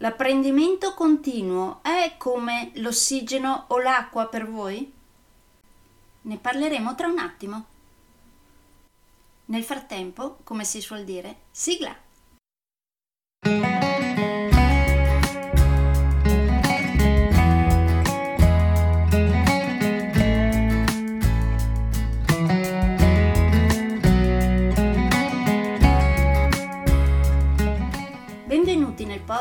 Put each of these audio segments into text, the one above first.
L'apprendimento continuo è come l'ossigeno o l'acqua per voi? Ne parleremo tra un attimo. Nel frattempo, come si suol dire, sigla!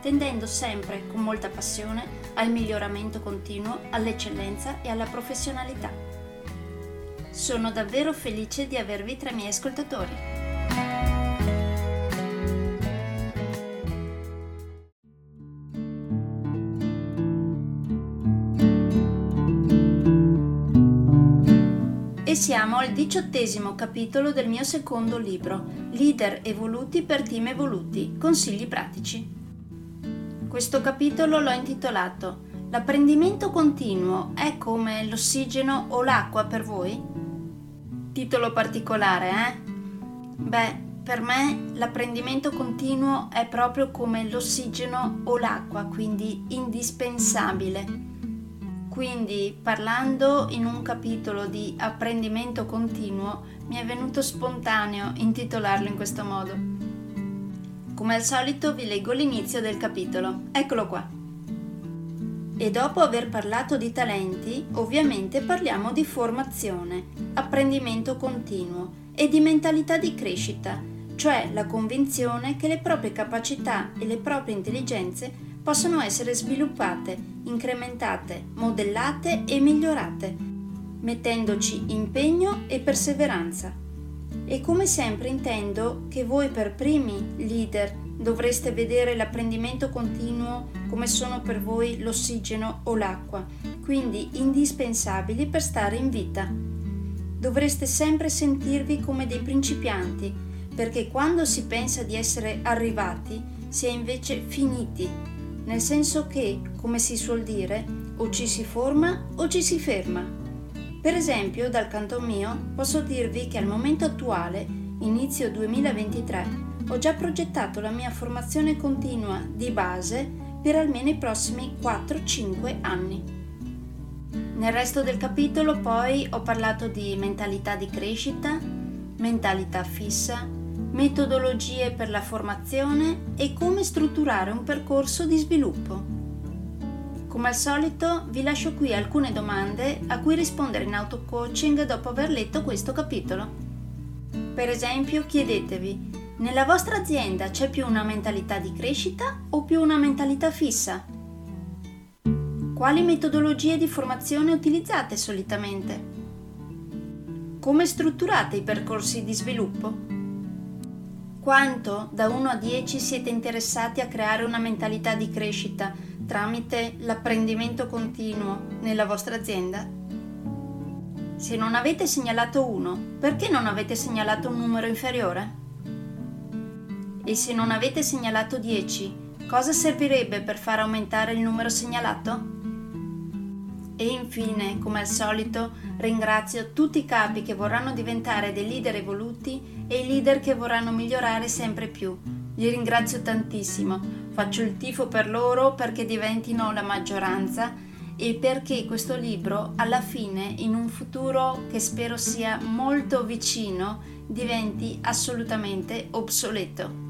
tendendo sempre con molta passione al miglioramento continuo, all'eccellenza e alla professionalità. Sono davvero felice di avervi tra i miei ascoltatori. E siamo al diciottesimo capitolo del mio secondo libro, Leader evoluti per team evoluti, consigli pratici. Questo capitolo l'ho intitolato L'apprendimento continuo è come l'ossigeno o l'acqua per voi? Titolo particolare, eh? Beh, per me l'apprendimento continuo è proprio come l'ossigeno o l'acqua, quindi indispensabile quindi, parlando in un capitolo di apprendimento continuo, mi è venuto spontaneo intitolarlo in questo modo. Come al solito vi leggo l'inizio del capitolo. Eccolo qua. E dopo aver parlato di talenti, ovviamente parliamo di formazione, apprendimento continuo e di mentalità di crescita, cioè la convinzione che le proprie capacità e le proprie intelligenze possono essere sviluppate, incrementate, modellate e migliorate, mettendoci impegno e perseveranza. E come sempre intendo che voi per primi leader dovreste vedere l'apprendimento continuo come sono per voi l'ossigeno o l'acqua, quindi indispensabili per stare in vita. Dovreste sempre sentirvi come dei principianti, perché quando si pensa di essere arrivati, si è invece finiti nel senso che, come si suol dire, o ci si forma o ci si ferma. Per esempio, dal canto mio, posso dirvi che al momento attuale, inizio 2023, ho già progettato la mia formazione continua di base per almeno i prossimi 4-5 anni. Nel resto del capitolo poi ho parlato di mentalità di crescita, mentalità fissa, metodologie per la formazione e come strutturare un percorso di sviluppo. Come al solito vi lascio qui alcune domande a cui rispondere in auto-coaching dopo aver letto questo capitolo. Per esempio chiedetevi, nella vostra azienda c'è più una mentalità di crescita o più una mentalità fissa? Quali metodologie di formazione utilizzate solitamente? Come strutturate i percorsi di sviluppo? Quanto da 1 a 10 siete interessati a creare una mentalità di crescita tramite l'apprendimento continuo nella vostra azienda? Se non avete segnalato 1, perché non avete segnalato un numero inferiore? E se non avete segnalato 10, cosa servirebbe per far aumentare il numero segnalato? E infine, come al solito, ringrazio tutti i capi che vorranno diventare dei leader evoluti e i leader che vorranno migliorare sempre più. Li ringrazio tantissimo, faccio il tifo per loro perché diventino la maggioranza e perché questo libro alla fine, in un futuro che spero sia molto vicino, diventi assolutamente obsoleto.